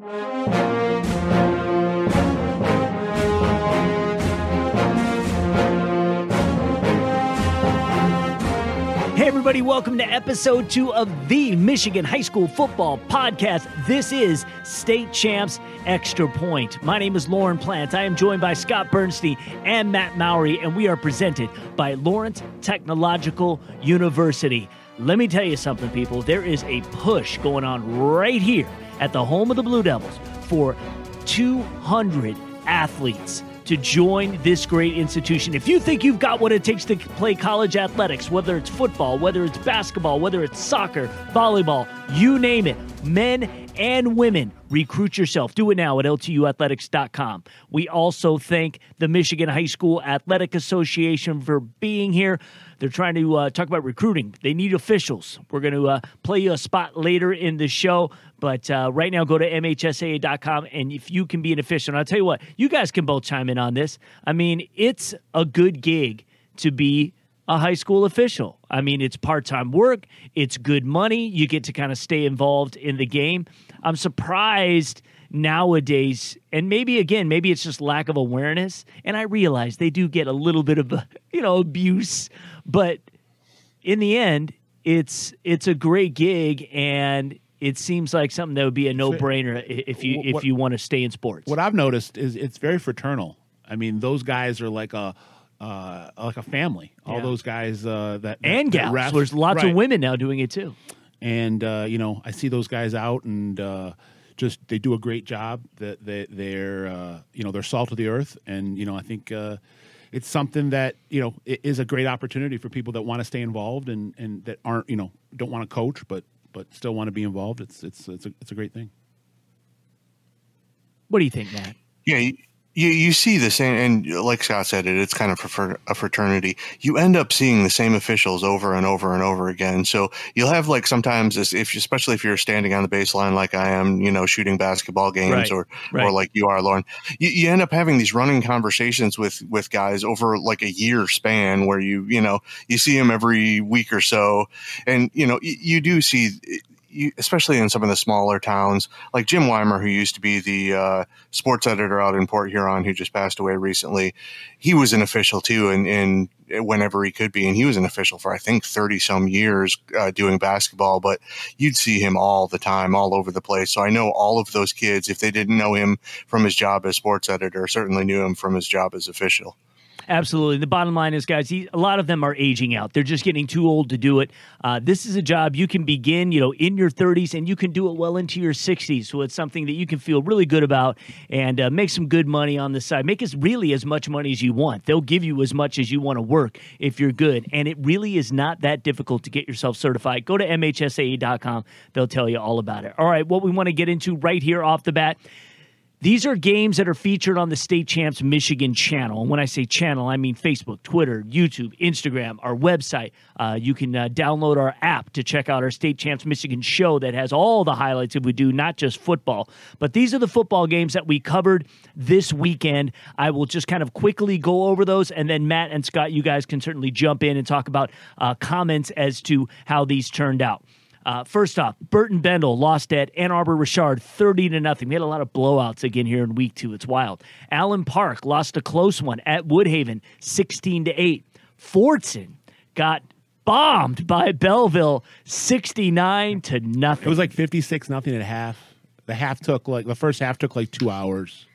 Hey, everybody, welcome to episode two of the Michigan High School Football Podcast. This is State Champs Extra Point. My name is Lorne Plant. I am joined by Scott Bernstein and Matt Mowry, and we are presented by Lawrence Technological University. Let me tell you something, people. There is a push going on right here at the home of the Blue Devils for 200 athletes to join this great institution. If you think you've got what it takes to play college athletics, whether it's football, whether it's basketball, whether it's soccer, volleyball, you name it, men and women, recruit yourself. Do it now at ltuathletics.com. We also thank the Michigan High School Athletic Association for being here. They're trying to uh, talk about recruiting. They need officials. We're going to uh, play you a spot later in the show. But uh, right now, go to MHSAA.com. And if you can be an official, and I'll tell you what, you guys can both chime in on this. I mean, it's a good gig to be a high school official. I mean, it's part time work, it's good money. You get to kind of stay involved in the game. I'm surprised nowadays and maybe again maybe it's just lack of awareness and i realize they do get a little bit of you know abuse but in the end it's it's a great gig and it seems like something that would be a no-brainer if you if you want to stay in sports What I've noticed is it's very fraternal. I mean, those guys are like a uh, like a family. All Yeah. those guys uh, that and that gals ref- there's lots Right. of women now doing it too and uh, you know I see those guys out and uh, just they do a great job. That they, they're uh, you know they're salt of the earth, and you know I think uh, it's something that you know is a great opportunity for people that want to stay involved and and that aren't you know don't want to coach but but still want to be involved. It's it's it's a, it's a great thing. what do you think matt Yeah, you, you see the same, and like Scott said, it it's kind of a a fraternity. You end up seeing the same officials over and over and over again. So you'll have like sometimes, this- if especially if you're standing on the baseline like I am, you know, shooting basketball games Right, or right. or like you are, Lorne, you, you end up having these running conversations with with guys over like a year span where you you know you see them every week or so, and you know you, you do see. You, especially in some of the smaller towns, like Jim Weimer, who used to be the uh, sports editor out in Port Huron, who just passed away recently, he was an official too, and, whenever he could be, and he was an official for I think thirty some years uh, doing basketball. But you'd see him all the time, all over the place. So I know all of those kids. If they didn't know him from his job as sports editor, certainly knew him from his job as official. Absolutely. The bottom line is, guys, a lot of them are aging out. They're just getting too old to do it. Uh, this is a job you can begin, you know, in your 30s, and you can do it well into your 60s. So it's something that you can feel really good about and uh, make some good money on the side. Make as really as much money as you want. They'll give you as much as you want to work if you're good. And it really is not that difficult to get yourself certified. Go to MHSAA.com. They'll tell you all about it. All right, what we want to get into right here off the bat. These are games that are featured on the State Champs Michigan channel. And when I say channel, I mean Facebook, Twitter, YouTube, Instagram, our website. Uh, you can uh, download our app to check out our State Champs Michigan show that has all the highlights that we do, not just football. But these are the football games that we covered this weekend. I will just kind of quickly go over those. And then Matt and Scott, you guys can certainly jump in and talk about uh, comments as to how these turned out. Uh, first off, Burton Bendle lost at Ann Arbor Richard 30 to nothing. We had a lot of blowouts again here in week two. It's wild. Allen Park lost a close one at Woodhaven 16 to 8. Fordson got bombed by Belleville 69 to nothing. It was like fifty six nothing at half. The half took like the first half took like two hours.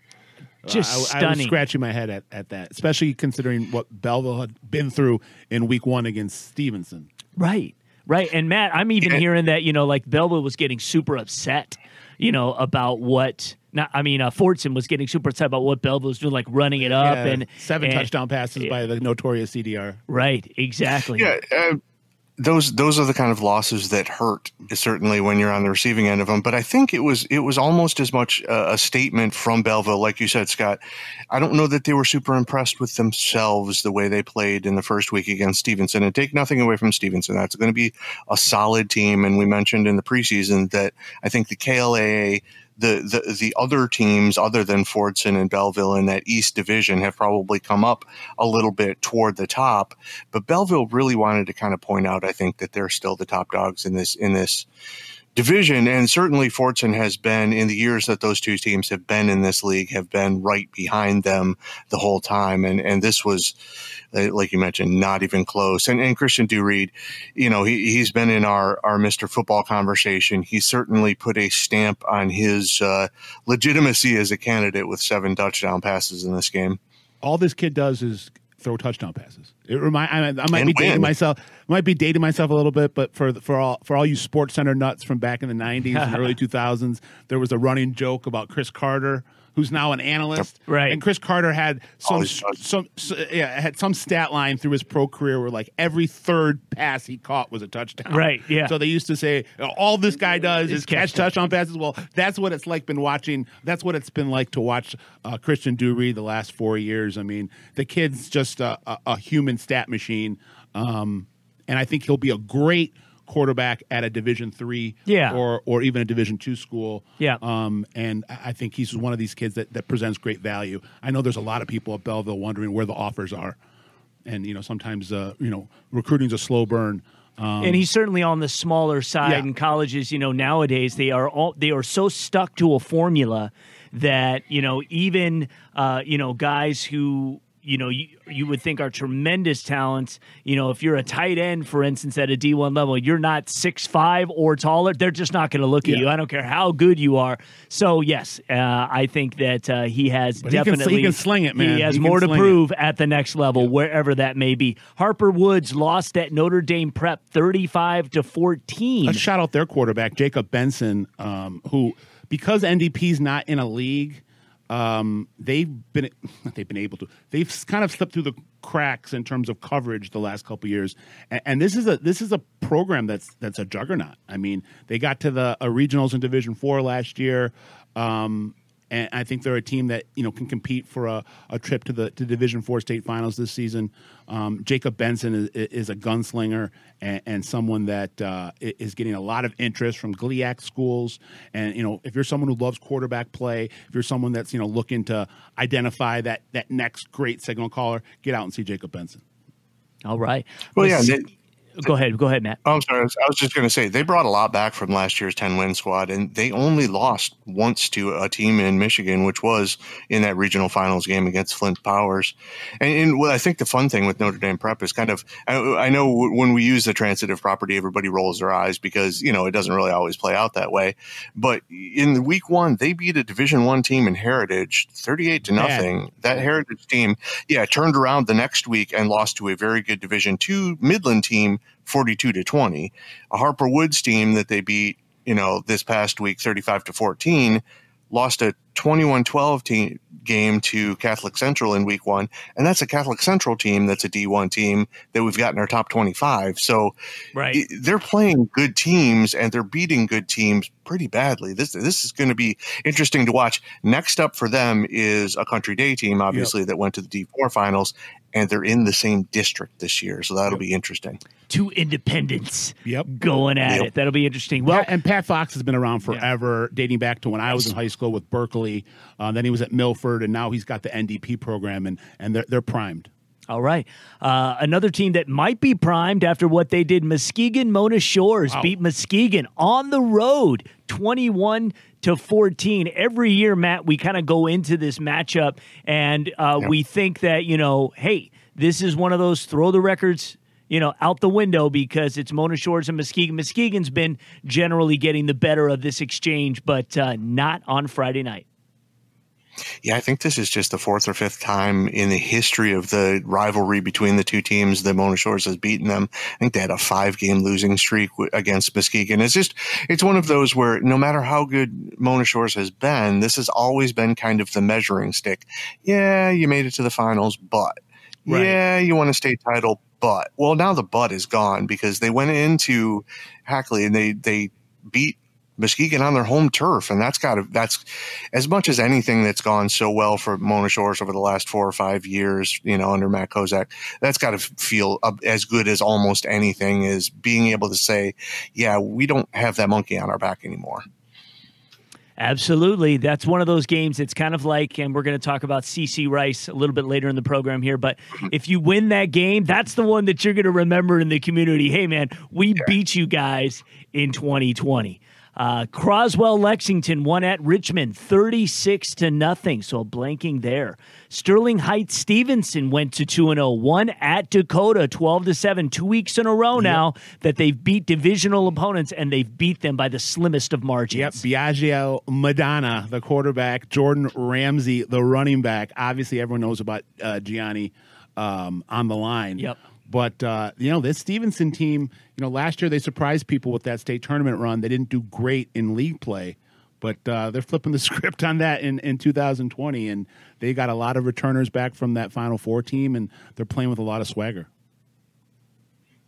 just I, I was scratching my head at, at that, especially considering what Belleville had been through in week one against Stevenson. Right. Right. And Matt, I'm even Yeah. hearing that, you know, like Belleville was getting super upset, you know, about what not I mean, uh, Fordson was getting super upset about what Belva was doing, like running it up Yeah, and seven and- touchdown passes by the notorious CDR. Right, exactly. Yeah, uh, those those are the kind of losses that hurt. Certainly when you're on the receiving end of them. But I think it was it was almost as much a, a statement from Belleville, like you said, Scott. I don't know that they were super impressed with themselves the way they played in the first week against Stevenson. And take nothing away from Stevenson, that's going to be a solid team. And we mentioned in the preseason that I think the KLAA the, the the other teams other than Fordson and Belleville in that East Division have probably come up a little bit toward the top, but Belleville really wanted to kind of point out, I think, that they're still the top dogs in this in this division. And certainly Fordson has been in the years that those two teams have been in this league have been right behind them the whole time. And, and this was, uh, like you mentioned, not even close. And, and Christian Dureed, you know, he, he's been in our, our Mr. Football conversation. He certainly put a stamp on his uh, legitimacy as a candidate with seven touchdown passes in this game. All this kid does is throw touchdown passes. It remind I, I might and be win. dating myself. Might be dating myself a little bit, but for for all for all you Sports Center nuts from back in the '90s and early 2000s, there was a running joke about Cris Carter who's now an analyst. Right. And Cris Carter had some some, some yeah, had some stat line through his pro career where like every third pass he caught was a touchdown. Right. Yeah. So they used to say all this guy does is catch touchdown passes. Well, that's what it's like been watching. That's what it's been like to watch uh, Christian Dureed the last four years. I mean, the kid's just a, a, a human stat machine. Um, and I think he'll be a great quarterback at a Division three, yeah. or or even a Division two school. Yeah. Um, and I think he's one of these kids that, that presents great value. I know there's a lot of people at Belleville wondering where the offers are, and you know sometimes uh, you know recruiting's a slow burn. Um, and he's certainly on the smaller side yeah. in colleges. You know, nowadays they are all they are so stuck to a formula that you know even uh, you know guys who you know you, you would think are tremendous talents you know if you're a tight end for instance at a d1 level you're not six five or taller they're just not going to look at yeah. you i don't care how good you are so yes uh, i think that uh, he has but definitely he can, he can, sling it man he has he more to prove it. at the next level yeah. wherever that may be harper woods lost at notre dame prep 35 to 14 let's shout out their quarterback jacob benson um, who because ndp's not in a league um, they've been they've been able to they've kind of slipped through the cracks in terms of coverage the last couple years. And, and, this is a this is a program that's that's a juggernaut. I mean they got to the uh, regionals in division four last year. Um, and I think they're a team that you know can compete for a, a trip to the to Division Four state finals this season. Um, Jacob Benson is, is a gunslinger and, and someone that uh, is getting a lot of interest from GLIAC schools. And you know, if you're someone who loves quarterback play, if you're someone that's you know looking to identify that that next great signal caller, get out and see Jacob Benson. All right. Well, yeah. Go ahead. Go ahead, Matt. Oh, I'm sorry. I was, I was just going to say they brought a lot back from last year's 10 win squad, and they only lost once to a team in Michigan, which was in that regional finals game against Flint Powers. And, and what I think the fun thing with Notre Dame Prep is kind of I, I, know when we use the transitive property, everybody rolls their eyes because you know it doesn't really always play out that way. But in the week one, they beat a Division One team in Heritage, 38 to nothing. That Heritage team, yeah, turned around the next week and lost to a very good Division Two Midland team 42 to 20. A Harper Woods team that they beat, you know, this past week 35 to 14 lost a 21-12 team game to Catholic Central in week 1 and that's a Catholic Central team that's a D1 team that we've got in our top 25. So right. They're playing good teams and they're beating good teams pretty badly. This this is going to be interesting to watch. Next up for them is a Country Day team obviously yep. that went to the D4 finals and they're in the same district this year, so that'll yep. be interesting. Two independents, yep, going at yep. it. That'll be interesting. Well, Pat, and Pat Fox has been around forever, yeah. dating back to when I was in high school with Berkley. Uh, then he was at Milford, and now he's got the NDP program, and and they're they're primed. All right. Uh, another team that might be primed after what they did, Muskegon Mona Shores wow. beat Muskegon on the road 21 to 14. Every year, Matt, we kind of go into this matchup and uh, yep. we think that, you know, hey, this is one of those throw the records you know, out the window because it's Mona Shores and Muskegon. Muskegon's been generally getting the better of this exchange, but uh, not on Friday night. Yeah, I think this is just the fourth or fifth time in the history of the rivalry between the two teams that Mona Shores has beaten them. I think they had a five game losing streak against Muskegon. It's just, it's one of those where no matter how good Mona Shores has been, this has always been kind of the measuring stick. Yeah, you made it to the finals, but right. yeah, you won a state title, but well, now the but is gone because they went into Hackley and they, they beat Muskegon on their home turf, and that's got to that's as much as anything that's gone so well for Mona Shores over the last four or five years. You know, under Matt Koziak, that's got to feel as good as almost anything is being able to say, "Yeah, we don't have that monkey on our back anymore." Absolutely. That's one of those games. It's kind of like, and we're going to talk about CC Rice a little bit later in the program here, but mm-hmm. if you win that game, that's the one that you're going to remember in the community. Hey, man, we yeah. beat you guys in 2020. Uh, Croswell Lexington won at Richmond 36 to nothing, so blanking there. Sterling Heights Stevenson went to 2 0, won at Dakota 12 to 7, two weeks in a row now yep. that they've beat divisional opponents and they've beat them by the slimmest of margins. Yep, Biagio Madonna, the quarterback, Jordan Ramsey, the running back. Obviously, everyone knows about uh, Gianni um, on the line. Yep. But uh, you know this Stevenson team. You know last year they surprised people with that state tournament run. They didn't do great in league play, but uh, they're flipping the script on that in, in 2020, and they got a lot of returners back from that Final Four team, and they're playing with a lot of swagger.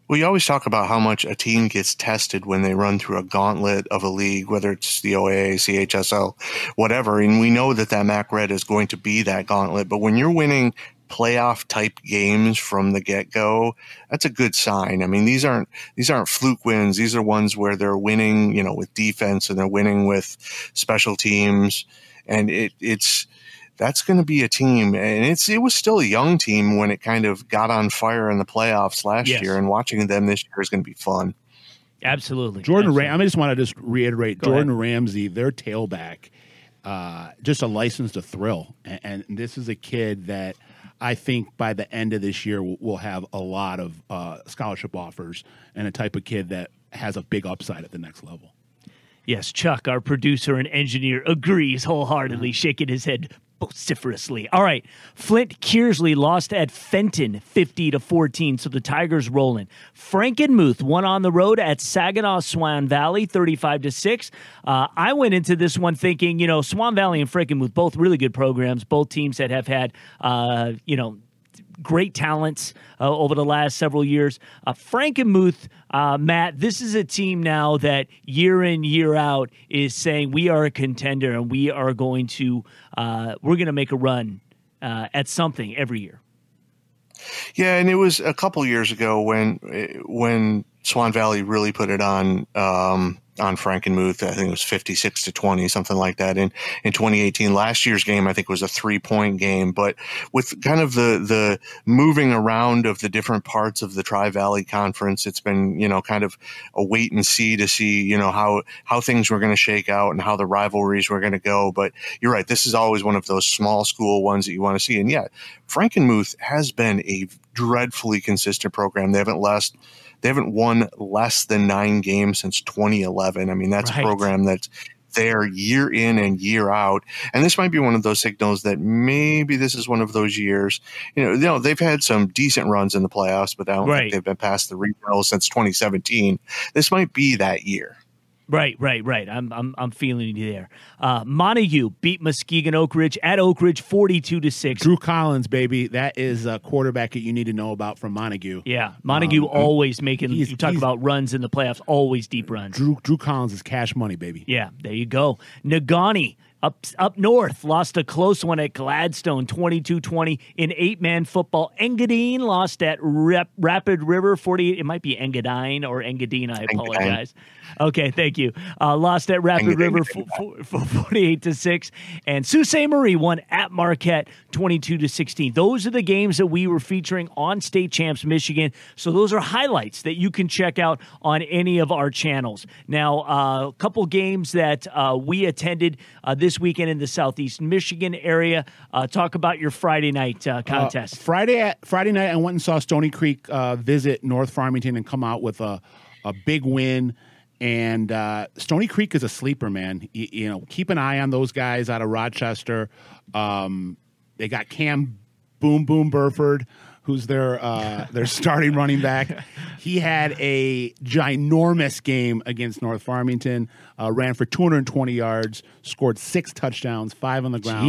We always talk about how much a team gets tested when they run through a gauntlet of a league, whether it's the OAA, CHSL, whatever. And we know that that MAC Red is going to be that gauntlet. But when you're winning playoff type games from the get go, that's a good sign. I mean, these aren't these aren't fluke wins. These are ones where they're winning, you know, with defense and they're winning with special teams, and it, it's that's going to be a team, and it's it was still a young team when it kind of got on fire in the playoffs last yes. year, and watching them this year is going to be fun. Absolutely, Jordan. Absolutely. Ram- I just want to just reiterate Go Jordan ahead. Ramsey, their tailback. Uh, just a license to thrill. And, and, this is a kid that I think by the end of this year, we'll have a lot of uh, scholarship offers and a type of kid that has a big upside at the next level. Yes, Chuck, our producer and engineer, agrees wholeheartedly, mm-hmm. shaking his head vociferously. All right, Flint Kearsley lost at Fenton 50 to 14, so the Tigers rolling. Frankenmuth won on the road at Saginaw Swan Valley 35 to 6. Uh, I went into this one thinking, you know, Swan Valley and Frankenmuth both really good programs, both teams that have had uh, you know, great talents uh, over the last several years. Uh, Frankenmuth, uh, Matt, this is a team now that year in year out is saying we are a contender and we are going to uh, we're going to make a run uh, at something every year. Yeah, and it was a couple years ago when when Swan Valley really put it on. Um, on Frankenmuth. I think it was 56 to 20, something like that. In, in 2018, last year's game, I think was a three point game, but with kind of the, the moving around of the different parts of the Tri Valley Conference, it's been, you know, kind of a wait and see to see, you know, how, how things were going to shake out and how the rivalries were going to go. But you're right. This is always one of those small school ones that you want to see. And yeah, Frankenmuth has been a dreadfully consistent program. They haven't lost they haven't won less than nine games since 2011. I mean, that's right. a program that's there year in and year out. And this might be one of those signals that maybe this is one of those years. You know, you know they've had some decent runs in the playoffs, but I don't right. think they've been past the regionals since 2017. This might be that year. Right, right, right. I'm I'm I'm feeling you there. Uh, Montague beat Muskegon Oak Ridge at Oak Ridge, forty-two to six. Drew Collins, baby, that is a quarterback that you need to know about from Montague. Yeah, Montague um, always making. You talk about runs in the playoffs, always deep runs. Drew Drew Collins is cash money, baby. Yeah, there you go. Negaunee up up north, lost a close one at Gladstone, 22-20 in eight-man football. Engadine lost at Rap- Rapid River, 48. It might be Engadine or Engadine. I apologize. Engadine. Okay, thank you. Uh, lost at Rapid River, f- f- 48 to six, and Sault Ste. Marie won at Marquette, 22 to 16. Those are the games that we were featuring on State Champs Michigan. So those are highlights that you can check out on any of our channels. Now, uh, a couple games that uh, we attended uh, this weekend in the Southeast Michigan area. Uh, talk about your Friday night uh, contest. Friday at Friday night, I went and saw Stony Creek visit North Farmington and come out with a a big win. And uh, Stony Creek is a sleeper, man. You, you, know, keep an eye on those guys out of Rochester. Um, they got Cam Boom Boom Burford, who's their uh, their starting running back. He had a ginormous game against North Farmington. Uh, ran for 220 yards, scored six touchdowns, five on the ground,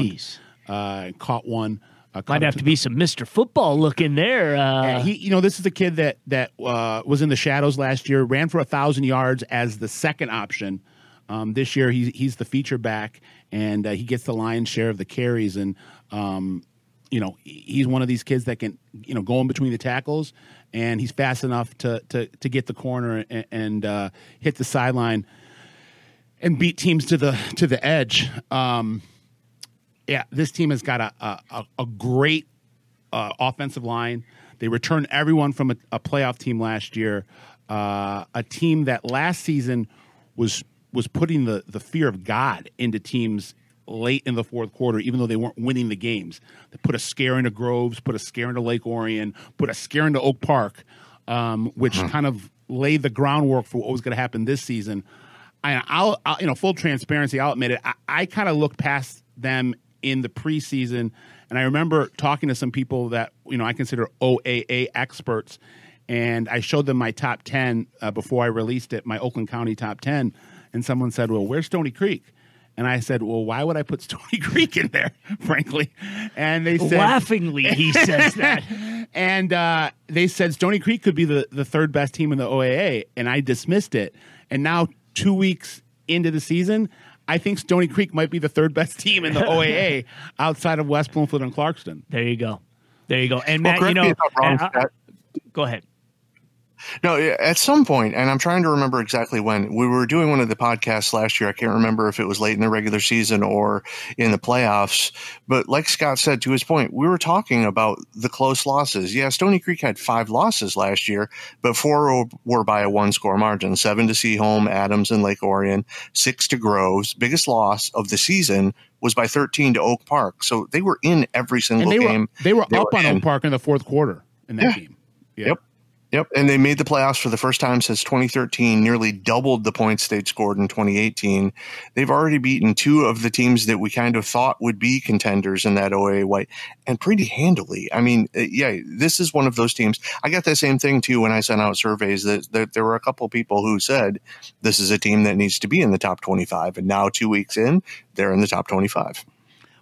uh, caught one. Uh, Might have to be some Mr. Football looking there. Uh, he, you know, this is a kid that that uh, was in the shadows last year, ran for a thousand yards as the second option. Um, this year, he's he's the feature back, and uh, he gets the lion's share of the carries. And um, you know, he's one of these kids that can you know go in between the tackles, and he's fast enough to to to get the corner and, and uh, hit the sideline and beat teams to the to the edge. Um, yeah, this team has got a a, a great uh, offensive line. They returned everyone from a, a playoff team last year, uh, a team that last season was was putting the the fear of God into teams late in the fourth quarter, even though they weren't winning the games. They put a scare into Groves, put a scare into Lake Orion, put a scare into Oak Park, um, which kind of laid the groundwork for what was going to happen this season. I, I'll, I'll, you know, full transparency, I'll admit it. I, I kind of looked past them in the preseason, and I remember talking to some people that you know I consider OAA experts, and I showed them my top ten uh, before I released it, my Oakland County top ten, and someone said, "Well, where's Stony Creek?" And I said, "Well, why would I put Stony Creek in there, frankly?" And they said, Laughingly, he says that. and uh, they said Stony Creek could be the, the third best team in the OAA, and I dismissed it. And now, two weeks into the season, I think Stony Creek might be the third best team in the OAA outside of West Bloomfield and Clarkston. There you go. There you go. And Well, Matt, you know, me if I'm wrong, and I- go ahead. No, at some point, and I'm trying to remember exactly when we were doing one of the podcasts last year. I can't remember if it was late in the regular season or in the playoffs. But like Scott said, to his point, we were talking about the close losses. Yeah, Stony Creek had five losses last year, but four were by a one score margin seven to Seaholm, Adams, and Lake Orion, six to Groves. Biggest loss of the season was by 13 to Oak Park. So they were in every single And they game. were they were they up were on in. Oak Park in the fourth quarter in that Yeah. game. Yeah. Yep. Yep, and they made the playoffs for the first time since 2013, nearly doubled the points they'd scored in 2018. They've already beaten two of the teams that we kind of thought would be contenders in that OA white, and pretty handily. I mean, uh, yeah, this is one of those teams. I got that same thing too when I sent out surveys that, that there were a couple people who said this is a team that needs to be in the top 25, and now two weeks in, they're in the top 25.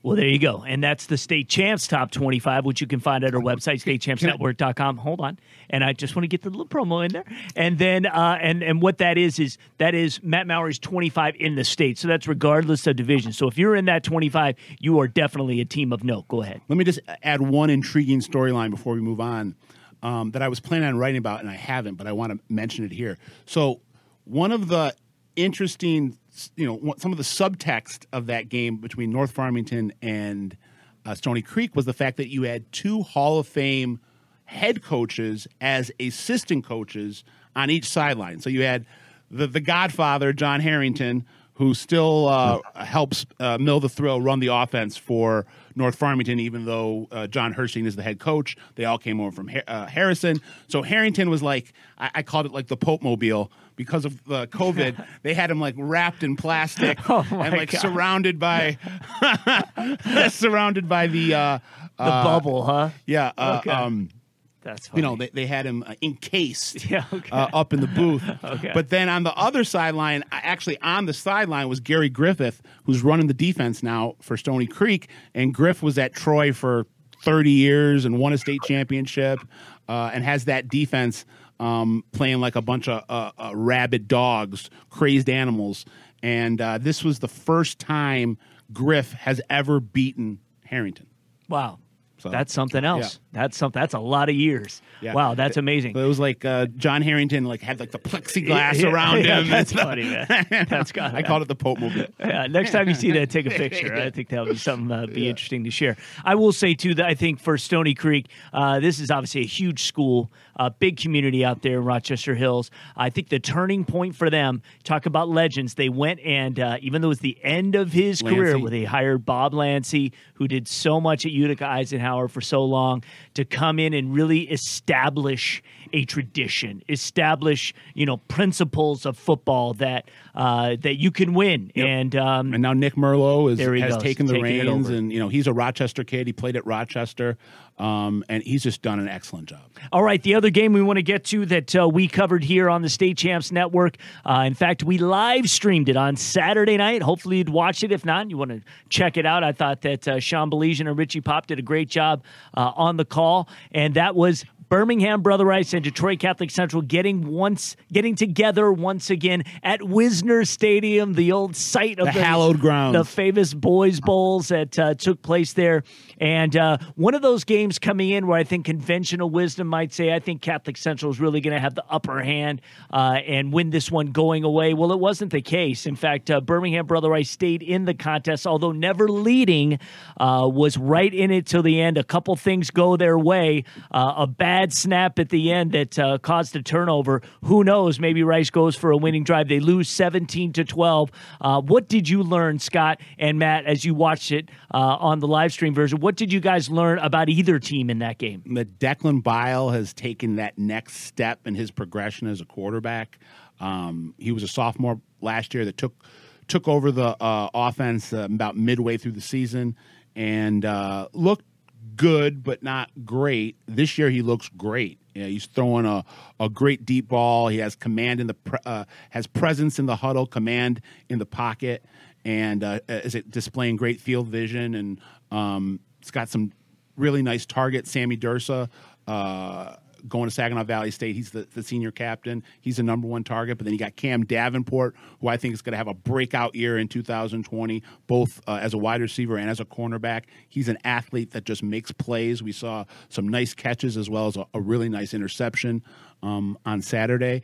Well, there you go. And that's the state champs top 25, which you can find at our website, statechampsnetwork.com. Hold on. And I just want to get the little promo in there. And then, uh, and, and what that is, is that is Matt Mowry's 25 in the state. So that's regardless of division. So if you're in that 25, you are definitely a team of note. Go ahead. Let me just add one intriguing storyline before we move on um, that I was planning on writing about and I haven't, but I want to mention it here. So, one of the interesting, you know, some of the subtext of that game between North Farmington and uh, Stony Creek was the fact that you had two Hall of Fame head coaches as assistant coaches on each sideline. So you had the the Godfather John Herrington, who still uh, helps uh, Mill the Thrill run the offense for North Farmington, even though uh, John Hershing is the head coach. They all came over from Har- uh, Harrison. So Herrington was like, I, I called it like the Pope Mobile because of the COVID. they had him like wrapped in plastic Oh, and like God. surrounded by surrounded by the uh, The bubble, huh? yeah. Uh, Okay. um, That's funny. you know, they, they had him uh, encased Yeah, okay. uh, up in the booth. Okay. But then on the other sideline, actually on the sideline was Gary Griffith, who's running the defense now for Stony Creek. And Griff was at Troy for 30 years and won a state championship uh, and has that defense um, playing like a bunch of uh, uh, rabid dogs, crazed animals. And uh, this was the first time Griff has ever beaten Herrington. wow. So- that's something else. That's something. That's a lot of years. Yeah. Wow, that's amazing. It was like uh, John Herrington like had like the plexiglass Yeah, around yeah, him. that's funny, man. That's got- I called it the Pope Mobile. Yeah, next time you see that, take a picture. I think that would be something uh, be interesting to share. I will say too that I think for Stony Creek, uh, this is obviously a huge school, a big community out there in Rochester Hills. I think the turning point for them. Talk about legends. They went and uh, even though it was the end of his career, where they hired Bob Lantzy, who did so much at Utica Eisenhower for so long, to come in and really establish a tradition, establish you know principles of football that uh, that you can win. And um, And now Nick Merlo is, has goes, taken the taking reins, and you know he's a Rochester kid. He played at Rochester, um, and he's just done an excellent job. All right, the other game we want to get to that uh, we covered here on the State Champs Network. Uh, in fact, we live streamed it on Saturday night. Hopefully, you'd watched it. If not, you want to check it out. I thought that uh, Sean Belizean and Richie Pop did a great job uh, on the call, and that was. Birmingham Brother Rice and Detroit Catholic Central getting once getting together once again at Wisner Stadium, the old site of The hallowed grounds. the famous boys bowls that uh, took place there. And uh, one of those games coming in where i think conventional wisdom might say i think catholic central is really going to have the upper hand uh, and win this one going away. Well it wasn't the case. In fact uh, birmingham brother rice stayed in the contest although never leading uh, was right in it till the end. A couple things go their way uh, a bad bad snap at the end that uh, caused a turnover. Who knows? Maybe Rice goes for a winning drive. They lose 17 to 12. Uh, what did you learn, Scott and Matt, as you watched it uh, on the live stream version? What did you guys learn about either team in that game? That Declan Bile has taken that next step in his progression as a quarterback. Um, he was a sophomore last year that took took over the uh, offense uh, about midway through the season and looked good, but not great. This year, he looks great. he's throwing a, a great deep ball. He has command in the pre- uh, has presence in the huddle, command in the pocket, and uh, is it displaying great field vision. And um, it's got some really nice targets. Sammy Dursa. Uh, going to Saginaw Valley State. He's the, the senior captain. He's the number one target. But then you got Cam Davenport, who I think is going to have a breakout year in 2020, both uh, as a wide receiver and as a cornerback. He's an athlete that just makes plays. We saw some nice catches as well as a, a really nice interception um, on Saturday.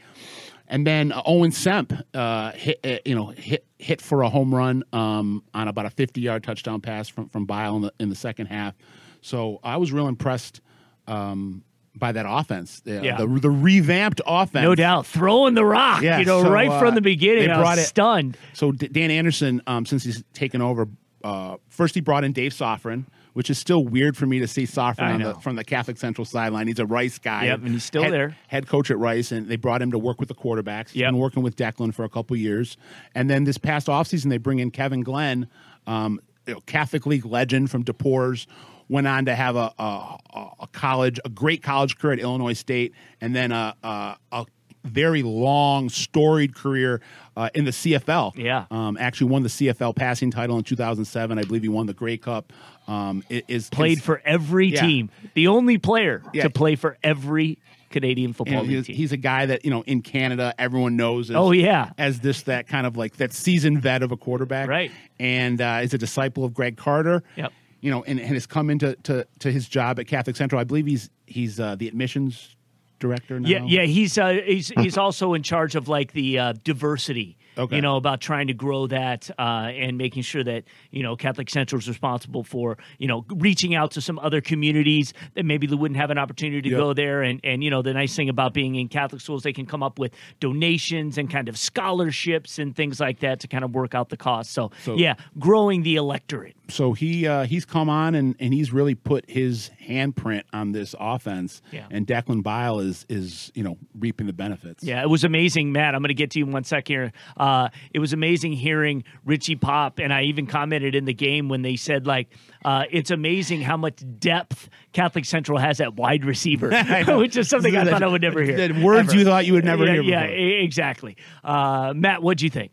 And then uh, Owen Semp, uh, hit, uh, you know, hit hit for a home run um, on about a 50 yard touchdown pass from from Bile in the, in the second half. So I was real impressed um, by that offense. The, yeah. the, the, revamped offense. No doubt. Throwing the rock, yeah, you know, so, right uh, from the beginning. They brought it, stunned. So Dan Anderson, um, since he's taken over, uh, first he brought in Dave Sofrin, which is still weird for me to see Sofrin the, from the Catholic Central sideline. He's a Rice guy. Yep, and he's still head, there. Head coach at Rice, and they brought him to work with the quarterbacks. He's yep. been working with Declan for a couple years. And then this past offseason, they bring in Kevin Glenn, um, you know, Catholic League legend from De Porres, went on to have a, a, a college, a great college career at Illinois State, and then a, a, a very long, storied career uh, in the CFL. Yeah, um, actually won the CFL passing title in 2007. I believe he won the Grey Cup. Um, is played for every yeah. team. The only player yeah. to play for every Canadian football he's, team. He's a guy that you know in Canada everyone knows. As, oh yeah, as this that kind of like that seasoned vet of a quarterback, right? And uh, is a disciple of Greg Carter. Yep you know, and, and has come into to, to his job at Catholic Central. I believe he's he's uh, the admissions director now. Yeah, yeah, he's uh, he's he's also in charge of like the uh, diversity Okay. You know about trying to grow that uh, and making sure that you know Catholic Central is responsible for you know reaching out to some other communities that maybe they wouldn't have an opportunity to yep. go there. And and you know the nice thing about being in Catholic schools, they can come up with donations and kind of scholarships and things like that to kind of work out the cost. So, so yeah, growing the electorate. So he uh, he's come on and, and he's really put his handprint on this offense. Yeah. And Declan Bile is is you know reaping the benefits. Yeah, it was amazing, Matt. I'm going to get to you in one sec here. Uh, it was amazing hearing Richie Pop, and I even commented in the game when they said like, uh, "It's amazing how much depth Catholic Central has at wide receiver," which is something I thought I would never hear. words ever. you thought you would never yeah, hear. Yeah, exactly. Uh, Matt, what'd you think?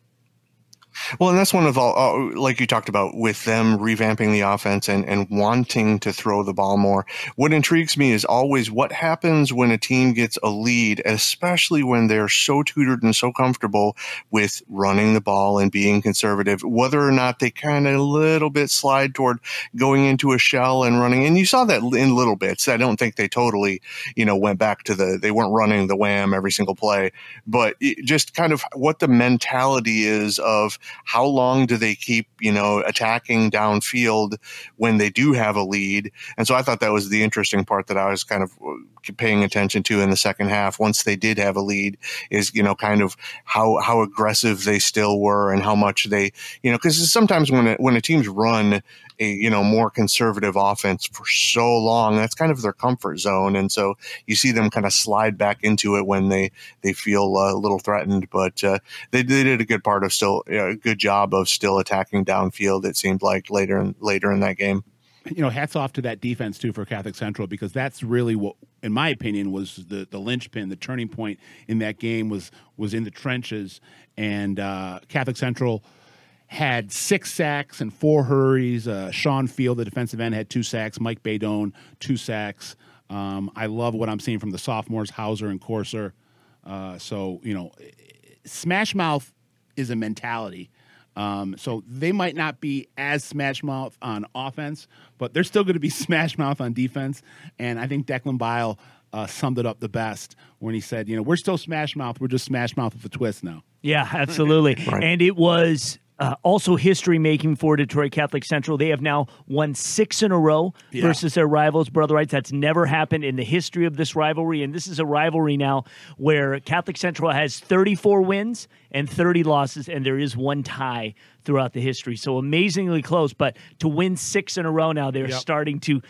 Well, and that's one of all, uh, like you talked about, with them revamping the offense and, and wanting to throw the ball more. What intrigues me is always what happens when a team gets a lead, especially when they're so tutored and so comfortable with running the ball and being conservative, whether or not they kind of a little bit slide toward going into a shell and running. And you saw that in little bits. I don't think they totally, you know, went back to the, they weren't running the wham every single play, but just kind of what the mentality is of, how long do they keep, you know, attacking downfield when they do have a lead? And so I thought that was the interesting part that I was kind of uh, paying attention to in the second half once they did have a lead is, you know, kind of how, how aggressive they still were and how much they, you know, because sometimes when, a, when a team's run a you know more conservative offense for so long. That's kind of their comfort zone, and so you see them kind of slide back into it when they they feel uh, a little threatened. But uh, they, they did a good part of still a good job of still attacking downfield. It seemed like later in later in that game you know, hats off to that defense too for Catholic Central because that's really what, in my opinion, was the the linchpin, the turning point in that game was was in the trenches, and uh, Catholic Central had six sacks and four hurries. Uh, Sean Field, the defensive end, had two sacks. Mike Baydone, two sacks. Um, I love what I'm seeing from the sophomores, Hauser and Corser. Uh, so, you know, Smash Mouth is a mentality. Um, so they might not be as smash mouth on offense, but they're still going to be smash mouth on defense. And I think Declan Bile uh, summed it up the best when he said, you know, we're still smash mouth. We're just smash mouth with a twist now. Yeah, absolutely. right. And it was uh, also history making for Detroit Catholic Central. They have now won six in a row Yeah. versus their rivals, Brother Rice. That's never happened in the history of this rivalry. And this is a rivalry now where Catholic Central has 34 wins and 30 losses, and there is one tie throughout the history. So amazingly close. But to win six in a row now, they're Yep. starting to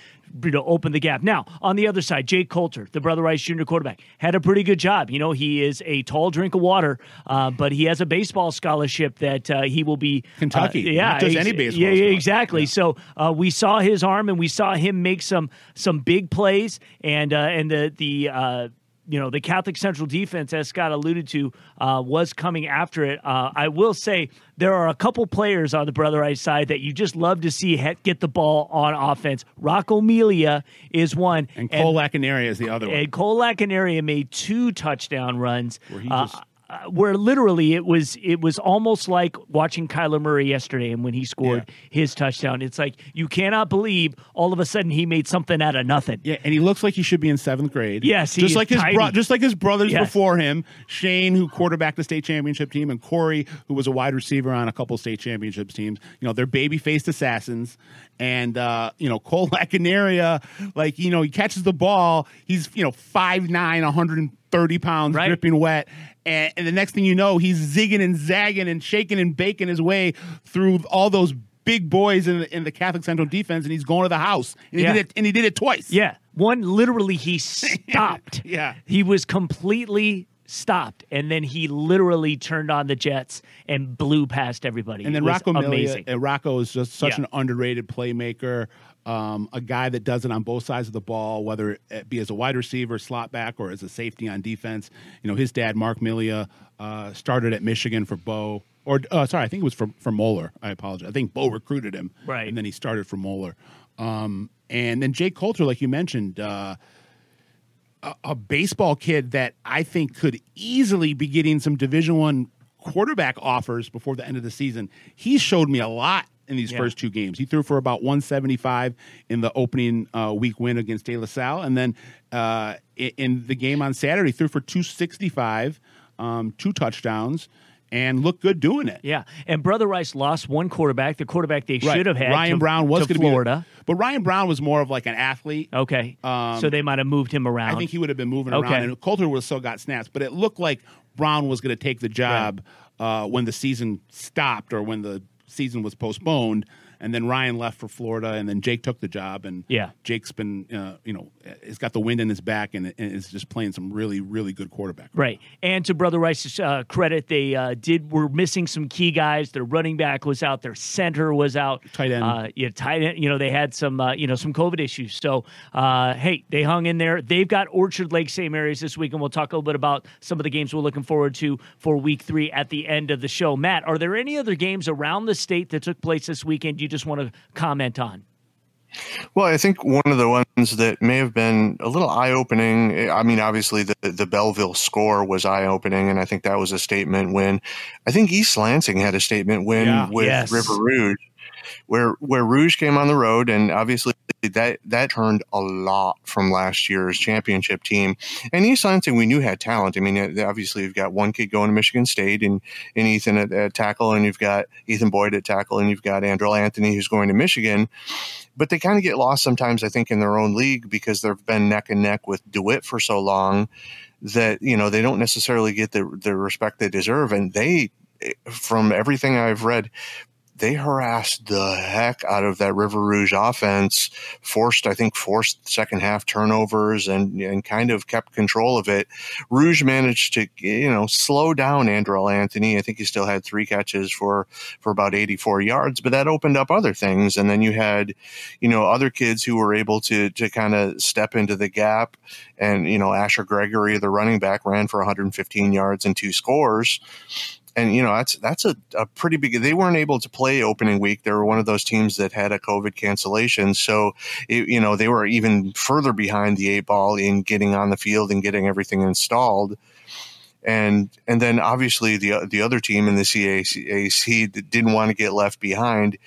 you know, open the gap. Now, on the other side, Jake Coulter, the Brother Rice Jr. quarterback, had a pretty good job. You know, he is a tall drink of water, uh, but he has a baseball scholarship that uh, he will be Kentucky, uh, yeah, not just ex- any baseball Yeah, yeah, exactly. So uh, we saw his arm, and we saw him make some some big plays, and uh, and the the. You know the Catholic Central defense, as Scott alluded to, uh, was coming after it. Uh, I will say there are a couple players on the Brother Rice side that you just love to see he- get the ball on offense. Rocco Melia is one, And Cole Lacanaria is the other one. and Cole Lacanaria made two touchdown runs. Where he uh, just- uh, where literally it was it was almost like watching Kyler Murray yesterday and when he scored Yeah. his touchdown. It's like you cannot believe all of a sudden he made something out of nothing. Yeah, and he looks like he should be in seventh grade. Yes, he just is like his bro- just like his brothers Yes. before him, Shane, who quarterbacked the state championship team, and Corey, who was a wide receiver on a couple state championships teams. You know, they're baby faced assassins. And uh, you know, Cole Lacanaria, like you know, he catches the ball. He's you know 5'9", 130 pounds, Right. dripping wet. And, and the next thing you know, he's zigging and zagging and shaking and baking his way through all those big boys in the, in the Catholic Central defense, and he's going to the house. And he Yeah. did it, and he did it twice. Yeah, one literally he stopped. Yeah. he was completely stopped, and then he literally turned on the jets and blew past everybody. And then It was Rocco Melia, amazing. uh, Rocco is just such Yeah. an underrated playmaker, um, a guy that does it on both sides of the ball, whether it be as a wide receiver, slot back, or as a safety on defense. You know, his dad, Mark Melia, uh, started at Michigan for Bo. Or uh, sorry, I think it was for for Moeller. I apologize. I think Bo recruited him, Right. And then he started for Moeller. Um, and then Jake Coulter, like you mentioned, uh, a, a baseball kid that I think could easily be getting some Division One quarterback offers before the end of the season. He showed me a lot in these Yeah. first two games. He threw for about 175 in the opening uh, week win against De La Salle, and then uh, in, the game on Saturday, he threw for 265, um, two touchdowns, and looked good doing it. yeah, and Brother Rice lost one quarterback, the quarterback they Right. should have had. Ryan to, Brown was going to Florida. be, but Ryan Brown was more of like an athlete. Okay, Um, so they might have moved him around. I think he would have been moving Okay. around, and Coulter was still got snaps. But it looked like Brown was going to take the job uh, when the season stopped or when the season was postponed. And then Ryan left for Florida, and then Jake took the job. And Yeah. Jake's been, uh, you know, he's got the wind in his back, and, and is just playing some really, really good quarterback. Right, and to Brother Rice's uh, credit, they uh, did were missing some key guys. Their running back was out. Their center was out. Tight end. uh, yeah, tight end. You know they had some, uh, you know, some COVID issues. So, uh, hey, they hung in there. They've got Orchard Lake St. Mary's this week, and we'll talk a little bit about some of the games we're looking forward to for Week Three at the end of the show. Matt, are there any other games around the state that took place this weekend you just want to comment on? Well, I think one of the ones that may have been a little eye opening. I mean, obviously the the Belleville score was eye opening, and I think that was a statement win. I think East Lansing had a statement win Yeah. with Yes. River Rouge, where where Rouge came on the road, and obviously that that turned a lot from last year's championship team. And East Lansing, we knew had talent. I mean, obviously you've got one kid going to Michigan State, and and Ethan at, at tackle, and you've got Ethan Boyd at tackle, and you've got Andrew Anthony who's going to Michigan but they kind of get lost sometimes, I think, in their own league because they've been neck and neck with DeWitt for so long that you know they don't necessarily get the the respect they deserve. And they, from everything I've read, they harassed the heck out of that River Rouge offense. Forced, I think, forced second half turnovers and and kind of kept control of it. Rouge managed to you know slow down Andrew Anthony. I think he still had three catches for for about 84 yards, but that opened up other things. And then you had, you know, other kids who were able to to kind of step into the gap. And you know, Asher Gregory, the running back, ran for 115 yards and two scores. And you know that's that's a, a pretty big. They weren't able to play opening week. They were one of those teams that had a COVID cancellation, so it, you know they were even further behind the eight ball in getting on the field and getting everything installed and and then obviously the the other team in the CAC didn't want to get left behind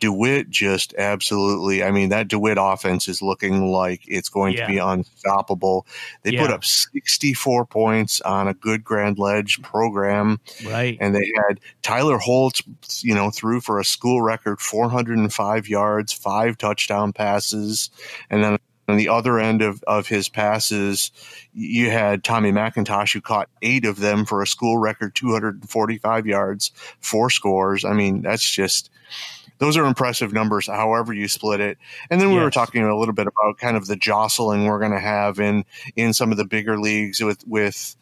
DeWitt just absolutely. I mean, that DeWitt offense is looking like it's going Yeah. to be unstoppable. They put up 64 points on a good Grand Ledge program, Right. and they had Tyler Holtz, you know, threw for a school record 405 yards, five touchdown passes, and then on the other end of, of his passes, you had Tommy McIntosh, who caught eight of them for a school record 245 yards, four scores. I mean, that's just those are impressive numbers, however you split it. And then we were talking a little bit about kind of the jostling we're going to have in in some of the bigger leagues with with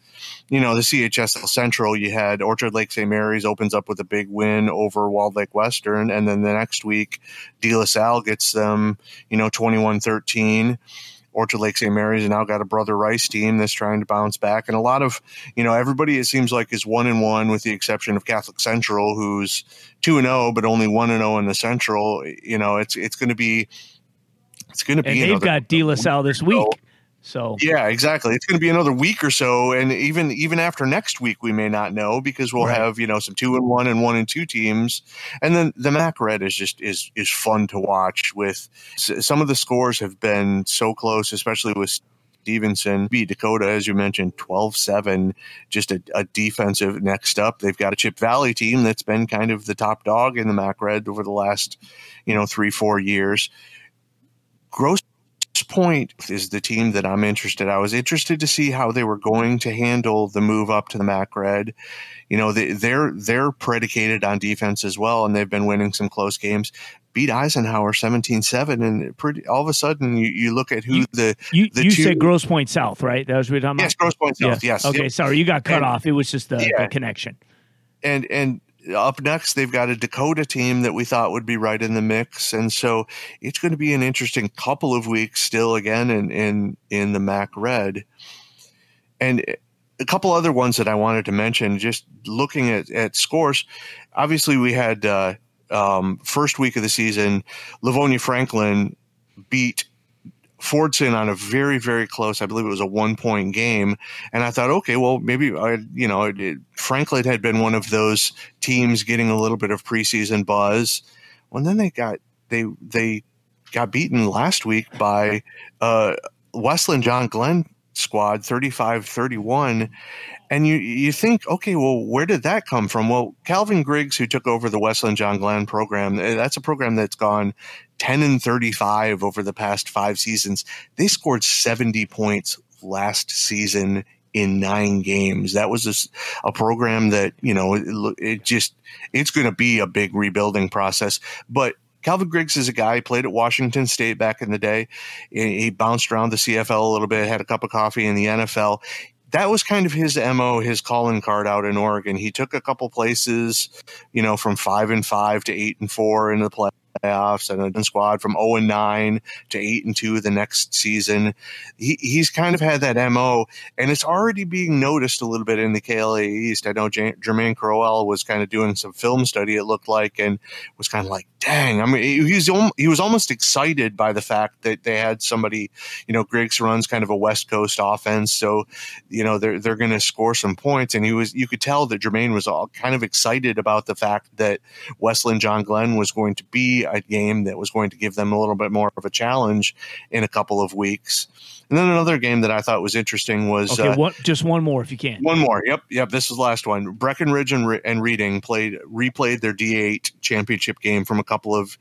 you know the CHSL Central. You had Orchard Lake St. Mary's opens up with a big win over Walled Lake Western, and then the next week, De La Salle gets them you know 21-13. Orchard Lake St. Mary's has now got a Brother Rice team that's trying to bounce back, and a lot of you know everybody it seems like is one and one with the exception of Catholic Central, who's two and zero, but only one and zero in the Central. You know, it's it's going to be it's going to be And they've another- got De La Salle this oh. week. So yeah, exactly. It's going to be another week or so, and even even after next week, we may not know because we'll Right. have you know some two and one and one and two teams, and then the MAC Red is just is is fun to watch. With some of the scores have been so close, especially with Stevenson, beat Dakota, as you mentioned, 12 7, just a, a defensive next up. They've got a Chip Valley team that's been kind of the top dog in the MAC Red over the last, you know, three, four years. Grosse Pointe is the team that I'm interested. I was interested to see how they were going to handle the move up to the MAC Red. You know, they, they're they're predicated on defense as well, and they've been winning some close games. Beat Eisenhower 17-7, and pretty all of a sudden you, you look at who You- the you, the you two- said Grosse Pointe South, right? That was what we're talking yes about? Grosse Pointe South yes Okay, Yep. sorry, you got cut And- off. It was just the, the connection. and and up next they've got a Dakota team that we thought would be right in the mix, and so it's going to be an interesting couple of weeks still again in in in the MAC Red, and a couple other ones that I wanted to mention. Just looking at at scores, obviously we had uh, um, first week of the season, Livonia Franklin beat. Fordson on a very, very close, I believe it was a one point game. And I thought, okay, well, maybe, I, you know, it- Franklin had been one of those teams getting a little bit of preseason buzz. Well, then they got, they, they got beaten last week by uh, Westland John Glenn squad 35 31 and you you think okay well where did that come from? Well calvin griggs who took over the westland john glenn program eh, that's a program that's gone 10 and 35 over the past five seasons. They scored 70 points last season in nine games that was a program that you know it, it just it's going to be a big rebuilding process but Calvin Griggs is a guy played at Washington State back in the day. He bounced around the CFL a little bit, had a cup of coffee in the NFL. That was kind of his MO, his calling card out in Oregon. He took a couple places, you know, from five and five to eight and four in the playoffs and a squad from 0 and 9 to 8 and 2 the next season. He, he's kind of had that MO and it's already being noticed a little bit in the KLAA East. I know J- Jermaine Crowell was kind of doing some film study, it looked like, and was kind of like, dang, I mean, he was, he was almost excited by the fact that they had somebody, you know, Griggs runs kind of a West Coast offense. So, you know, they're, they're going to score some points. And he was, you could tell that Jermaine was all kind of excited about the fact that Westland John Glenn was going to be a game that was going to give them a little bit more of a challenge in a couple of weeks. And then another game that I thought was interesting was Okay, uh, one, just one more if you can. one more. Yep, yep. This is the last one. Breckenridge and, Re- and Reading played replayed their D8 championship game from a couple of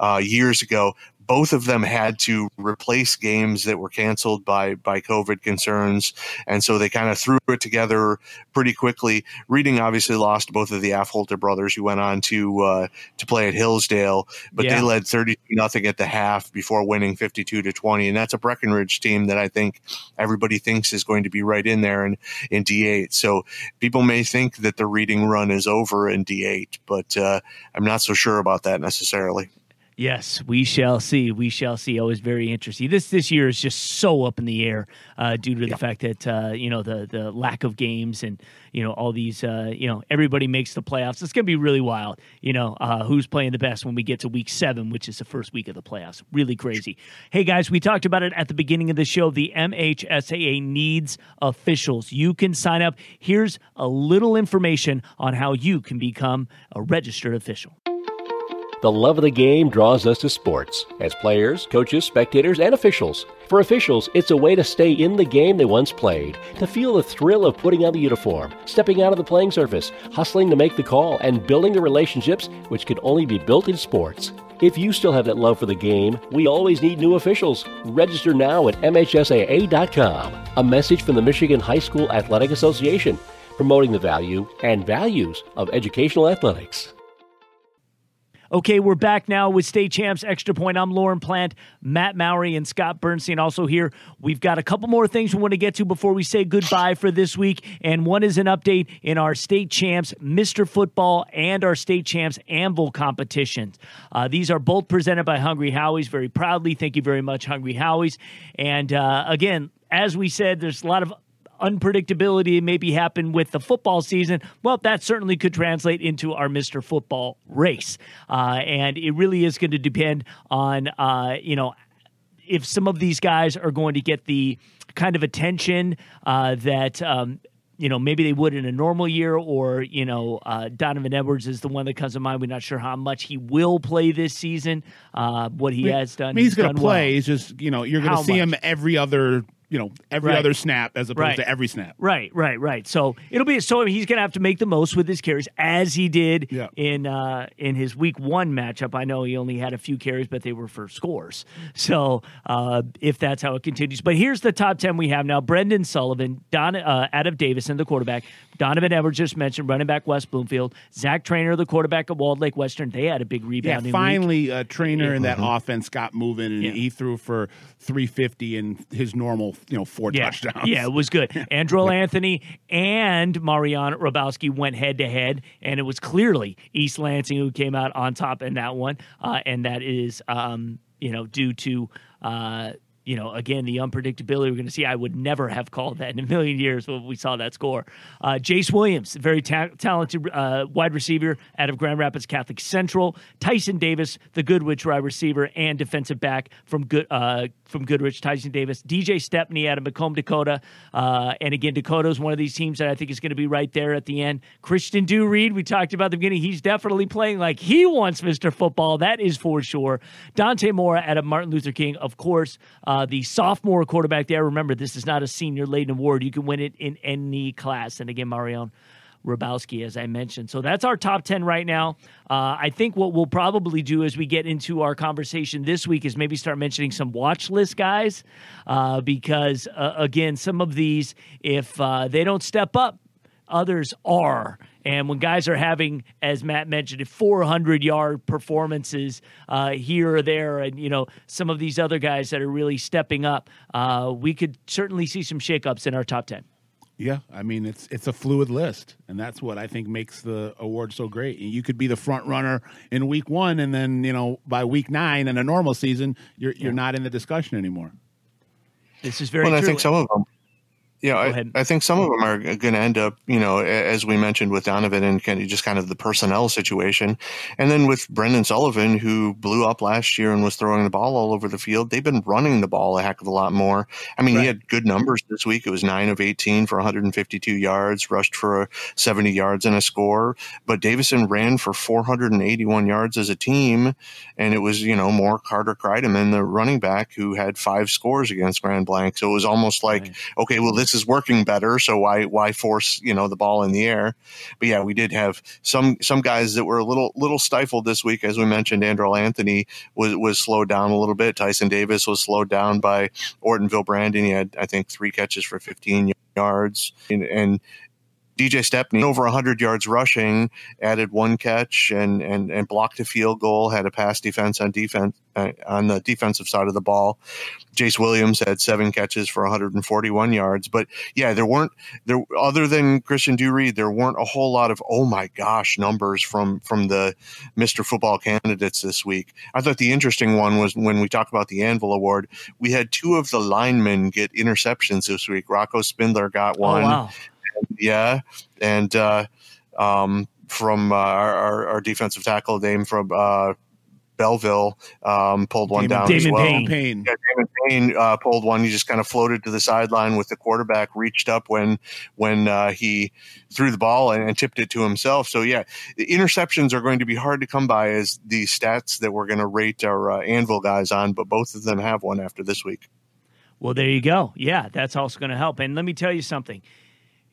uh, years ago. Both of them had to replace games that were canceled by by COVID concerns, and so they kind of threw it together pretty quickly. Reading obviously lost both of the Affolter brothers, who went on to uh, to play at Hillsdale, but Yeah. they led thirty nothing at the half before winning fifty two to twenty, and that's a Breckenridge team that I think everybody thinks is going to be right in there in in D8. So people may think that the reading run is over in D8, but uh, I'm not so sure about that necessarily. Yes, we shall see. We shall see. Always very interesting. This this year is just so up in the air uh, due to the fact that uh, you know the the lack of games and you know all these uh, you know everybody makes the playoffs. It's going to be really wild. You know uh, who's playing the best when we get to week seven, which is the first week of the playoffs. Really crazy. Hey guys, we talked about it at the beginning of the show. The MHSAA needs officials. You can sign up. Here's a little information on how you can become a registered official. The love of the game draws us to sports as players, coaches, spectators, and officials. For officials, it's a way to stay in the game they once played, to feel the thrill of putting on the uniform, stepping out of the playing surface, hustling to make the call, and building the relationships which can only be built in sports. If you still have that love for the game, we always need new officials. Register now at MHSAA.com. A message from the Michigan High School Athletic Association, promoting the value and values of educational athletics. Okay, we're back now with State Champs Extra Point. I'm Lorne Plant, Matt Mowry, and Scott Bernstein also here. We've got a couple more things we want to get to before we say goodbye for this week. And one is an update in our State Champs Mr. Football and our State Champs Anvil competitions. Uh, these are both presented by Hungry Howie's very proudly. Thank you very much, Hungry Howie's. And uh, again, as we said, there's a lot of unpredictability maybe happen with the football season, well, that certainly could translate into our Mr. Football race. Uh, and it really is going to depend on, uh, you know, if some of these guys are going to get the kind of attention uh, that. Um, you know, maybe they would in a normal year, or you know, uh, Donovan Edwards is the one that comes to mind. We're not sure how much he will play this season. Uh, what he I has done, I mean, he's, he's going to play. Well. He's just you know, you're going to see much? him every other you know every right. other snap as opposed right. to every snap. Right, right, right. So it'll be so he's going to have to make the most with his carries as he did yeah. in uh, in his week one matchup. I know he only had a few carries, but they were for scores. So uh, if that's how it continues, but here's the top ten we have now: Brendan Sullivan, Don uh, out of Davison, the quarterback. Donovan Edwards just mentioned running back West Bloomfield. Zach Trainer, the quarterback at Walled Lake Western. They had a big rebound. Yeah, finally, a Trainer yeah. in that mm-hmm. offense got moving, and yeah. he threw for 350 in his normal, you know, four yeah. touchdowns. Yeah, it was good. Andrel Anthony and Marion Rabowski went head to head, and it was clearly East Lansing who came out on top in that one, uh, and that is, um, you know, due to. Uh, you know, again, the unpredictability we're going to see. I would never have called that in a million years when we saw that score. Uh, Jace Williams, very ta- talented uh, wide receiver out of Grand Rapids Catholic Central. Tyson Davis, the Goodrich wide receiver and defensive back from good uh, from Goodrich. Tyson Davis, DJ Stepney out of Macomb, Dakota, uh, and again, Dakota is one of these teams that I think is going to be right there at the end. Christian Do Reed, we talked about the beginning. He's definitely playing like he wants Mr. Football. That is for sure. Dante Moore out of Martin Luther King, of course. Uh, the sophomore quarterback there. Remember, this is not a senior laden award. You can win it in any class. And again, Marion Rabowski, as I mentioned. So that's our top 10 right now. Uh, I think what we'll probably do as we get into our conversation this week is maybe start mentioning some watch list guys, uh, because, uh, again, some of these, if uh, they don't step up, others are. And when guys are having, as Matt mentioned, 400 yard performances uh, here or there, and you know some of these other guys that are really stepping up, uh, we could certainly see some shakeups in our top 10. Yeah, I mean it's it's a fluid list, and that's what I think makes the award so great. You could be the front runner in week one, and then you know by week nine in a normal season, you're you're not in the discussion anymore. This is very. Well, I think some of them yeah, I, I, think some of them are going to end up, you know, as we mentioned with Donovan and kind of just kind of the personnel situation. And then with Brendan Sullivan, who blew up last year and was throwing the ball all over the field, they've been running the ball a heck of a lot more. I mean, right. he had good numbers this week. It was nine of 18 for 152 yards, rushed for 70 yards and a score. But Davison ran for 481 yards as a team. And it was, you know, more Carter Kreideman, the running back, who had five scores against Grand Blanc. So it was almost like, right. okay, well, this this is working better. So why why force you know the ball in the air? But yeah, we did have some some guys that were a little little stifled this week, as we mentioned. Andrel Anthony was was slowed down a little bit. Tyson Davis was slowed down by Ortonville Brandon. He had I think three catches for 15 yards, and, and DJ Stepney over 100 yards rushing, added one catch and and and blocked a field goal, had a pass defense on defense on the defensive side of the ball. Jace Williams had seven catches for 141 yards, but yeah, there weren't there other than Christian Dureed, there weren't a whole lot of oh my gosh numbers from from the Mr. Football candidates this week. I thought the interesting one was when we talk about the Anvil Award, we had two of the linemen get interceptions this week. Rocco Spindler got one. Oh, wow yeah, and uh, um, from uh, our, our, defensive tackle name from uh, Belleville um, pulled one Damon- down Damon as well. Payne. Payne. Yeah, Damon Payne uh, pulled one. He just kind of floated to the sideline with the quarterback, reached up when when uh, he threw the ball and, and tipped it to himself. So yeah, the interceptions are going to be hard to come by as the stats that we're going to rate our uh, Anvil guys on. But both of them have one after this week. Well, there you go. Yeah, that's also going to help. And let me tell you something.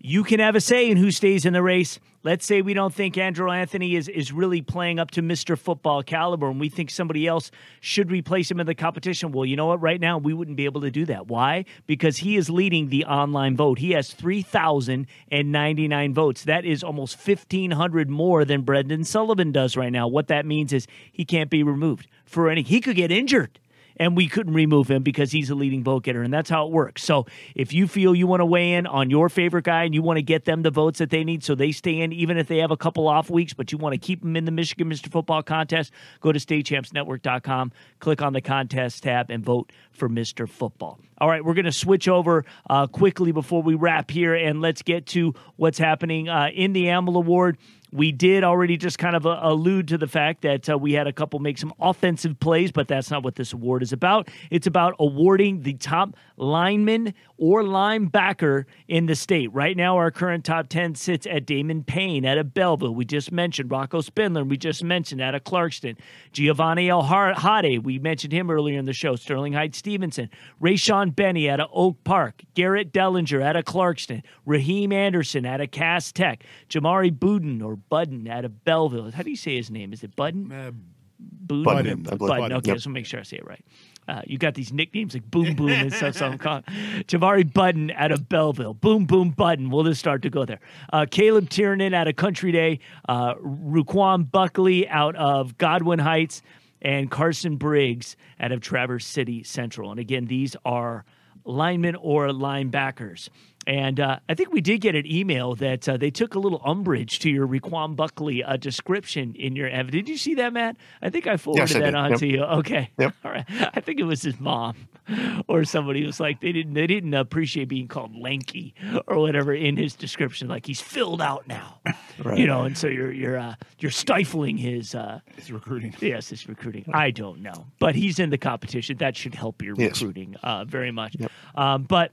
You can have a say in who stays in the race. Let's say we don't think Andrel Anthony is, is really playing up to Mr. Football caliber and we think somebody else should replace him in the competition. Well, you know what? Right now, we wouldn't be able to do that. Why? Because he is leading the online vote. He has 3,099 votes. That is almost 1,500 more than Brendan Sullivan does right now. What that means is he can't be removed for any, he could get injured and we couldn't remove him because he's a leading vote getter, and that's how it works. So if you feel you want to weigh in on your favorite guy and you want to get them the votes that they need so they stay in, even if they have a couple off weeks, but you want to keep them in the Michigan Mr. Football contest, go to statechampsnetwork.com, click on the contest tab, and vote for Mr. Football. All right, we're going to switch over uh, quickly before we wrap here, and let's get to what's happening uh, in the Anvil Award. We did already just kind of uh, allude to the fact that uh, we had a couple make some offensive plays, but that's not what this award is about. It's about awarding the top lineman or linebacker in the state. Right now, our current top 10 sits at Damon Payne out of Belleville. We just mentioned Rocco Spindler. We just mentioned out of Clarkston. Giovanni El-Hadi, we mentioned him earlier in the show. Sterling Heights Stevenson. Rayshaun Benny out of Oak Park. Garrett Dellinger out of Clarkston. Raheem Anderson out of Cass Tech. Jamari Budden or Budden out of Belleville. How do you say his name? Is it Budden? Uh, Budden. Budden, I. Budden. Budden, Okay, yep. just want to make sure I say it right. Uh, you got these nicknames like Boom Boom and stuff. So I'm calling Javari Budden out of Belleville. Boom Boom Budden. We'll just start to go there. Uh, Caleb Tiernan out of Country Day. Uh, Ruquan Buckley out of Godwin Heights. And Carson Briggs out of Traverse City Central. And again, these are linemen or linebackers. And uh, I think we did get an email that uh, they took a little umbrage to your Raquan Buckley uh, description in your ev. Did you see that, Matt? I think I forwarded Yes, I that did. on Yep. to you. Okay. Yep. All right. I think it was his mom or somebody who was like they didn't they didn't appreciate being called lanky or whatever in his description. Like he's filled out now, you know. And so you're you're uh, you're stifling his. Uh, it's recruiting. Yes, it's recruiting. I don't know, but he's in the competition. That should help your Yes. recruiting uh, very much. Um, but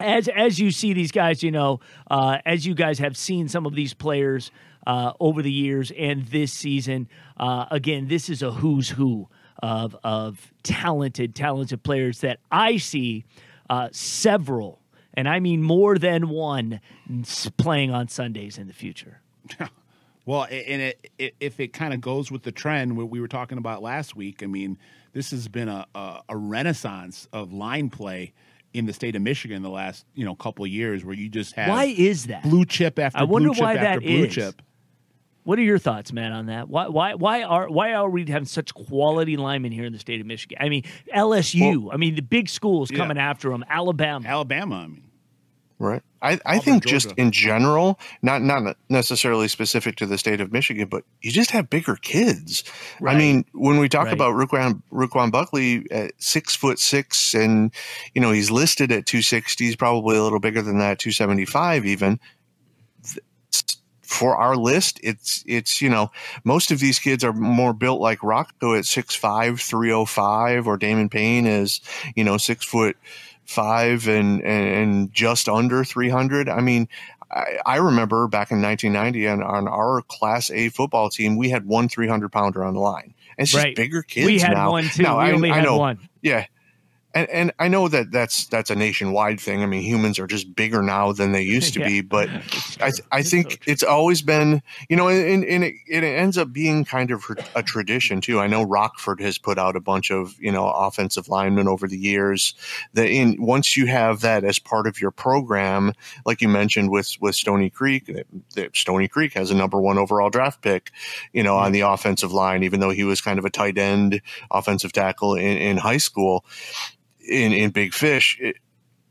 as as you see these guys, you know, uh, as you guys have seen some of these players uh, over the years and this season, uh, again, this is a who's who of of talented, talented players that I see uh, several, and I mean more than one, playing on Sundays in the future. Well, and it, it, if it kind of goes with the trend what we were talking about last week, I mean, this has been a, a, a renaissance of line play in the state of Michigan the last you know couple of years, where you just have Why is that? blue chip after I wonder blue chip why after that blue is. chip. What are your thoughts, man, on that? Why why why are why are we having such quality linemen here in the state of Michigan? I mean, LSU. I mean, the big schools Yeah. coming after them. Alabama. Alabama, I mean, Right. I, I Auburn, think just Georgia. in general, not not necessarily specific to the state of Michigan, but you just have bigger kids. Right. I mean, when we talk Right. about Ruquan, Ruquan Buckley at six foot six, and you know he's listed at two sixty, he's probably a little bigger than that, two seventy five even. For our list, it's it's you know most of these kids are more built like Rocco at 6'5", 305, or Damon Payne is you know six foot five and and just under 300 i mean I, I remember back in 1990 on, on our class a football team we had one 300 pounder on the line and it's just Right. bigger kids we had now one too. Now, we I, only I had know one. yeah and and i know that that's that's a nationwide thing i mean humans are just bigger now than they used to Yeah. be but I, true. I It's think so it's always been, you know, and, and it, it ends up being kind of a tradition too. I know Rockford has put out a bunch of, you know, offensive linemen over the years that in once you have that as part of your program, like you mentioned with, with Stony Creek, Stony Creek has a number one overall draft pick, you know, on mm-hmm. the offensive line, even though he was kind of a tight end offensive tackle in, in high school in, in Big Fish. It,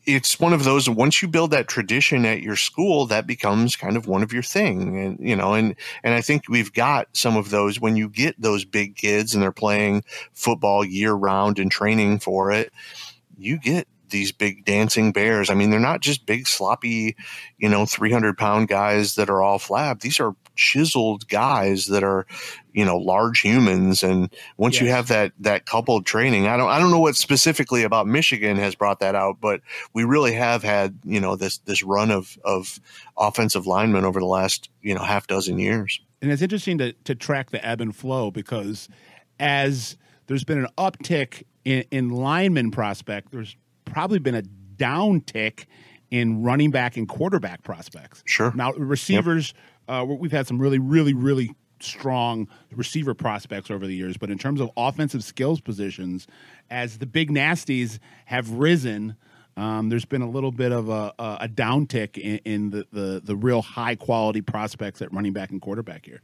it's one of those once you build that tradition at your school that becomes kind of one of your thing and you know and and i think we've got some of those when you get those big kids and they're playing football year round and training for it you get these big dancing bears i mean they're not just big sloppy you know 300 pound guys that are all flab these are chiseled guys that are, you know, large humans. And once yes. you have that that coupled training, I don't I don't know what specifically about Michigan has brought that out, but we really have had you know this this run of of offensive linemen over the last you know half dozen years. And it's interesting to to track the ebb and flow because as there's been an uptick in, in lineman prospect, there's probably been a downtick in running back and quarterback prospects. Sure. Now receivers, yep. Uh, we've had some really, really, really strong receiver prospects over the years, but in terms of offensive skills positions, as the big nasties have risen. Um, there's been a little bit of a, a downtick in, in the, the, the real high quality prospects at running back and quarterback here.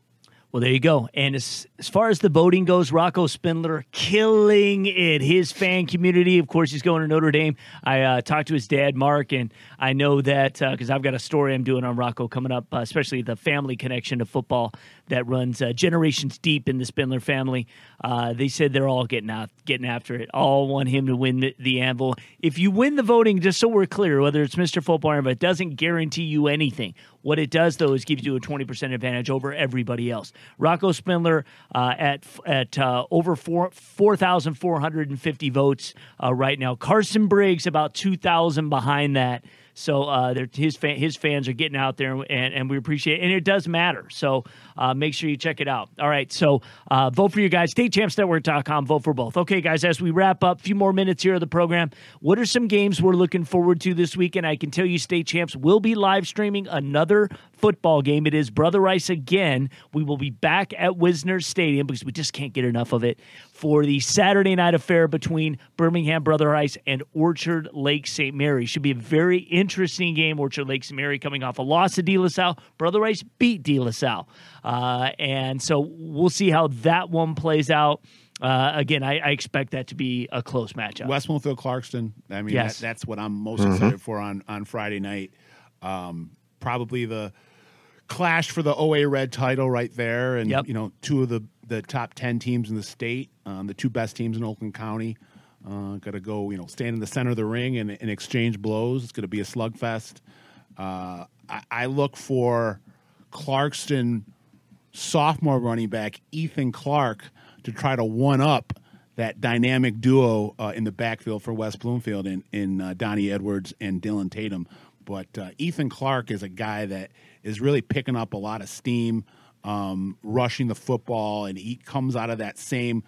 Well, there you go. And as, as far as the voting goes, Rocco Spindler killing it. His fan community, of course, he's going to Notre Dame. I uh, talked to his dad, Mark, and I know that because uh, I've got a story I'm doing on Rocco coming up, uh, especially the family connection to football that runs uh, generations deep in the Spindler family. Uh, they said they're all getting out, getting after it. All want him to win the, the anvil. If you win the voting, just so we're clear, whether it's Mr. Football or it doesn't guarantee you anything. What it does, though, is gives you a 20% advantage over everybody else. Rocco Spindler uh, at at uh, over 4 4,450 votes uh, right now. Carson Briggs about 2,000 behind that. So uh, his his fans are getting out there, and, and we appreciate it. And it does matter. So uh, make sure you check it out. All right. So uh, vote for you guys. StateChampsNetwork.com. Vote for both. Okay, guys, as we wrap up, a few more minutes here of the program. What are some games we're looking forward to this weekend? I can tell you State Champs will be live streaming another football game. It is Brother Rice again. We will be back at Wisner Stadium because we just can't get enough of it for the Saturday night affair between Birmingham Brother Rice and Orchard Lake St. Mary. Should be a very interesting game. Orchard Lake St. Mary coming off a loss to De La Salle. Brother Rice beat De La Salle. Uh, and so we'll see how that one plays out. Uh, again, I, I, expect that to be a close matchup. West Bloomfield Clarkston. I mean, yes. that, that's what I'm most mm-hmm. excited for on on Friday night. Um, probably the clash for the OA Red title right there, and yep. you know, two of the the top ten teams in the state, um, the two best teams in Oakland County. Uh, Got to go, you know, stand in the center of the ring and, and exchange blows. It's going to be a slugfest. Uh, I, I, look for Clarkston sophomore running back Ethan Clark to try to one up that dynamic duo uh, in the backfield for West Bloomfield in, in uh, Donnie Edwards and Dylan Tatum. But uh, Ethan Clark is a guy that is really picking up a lot of steam, um, rushing the football, and he comes out of that same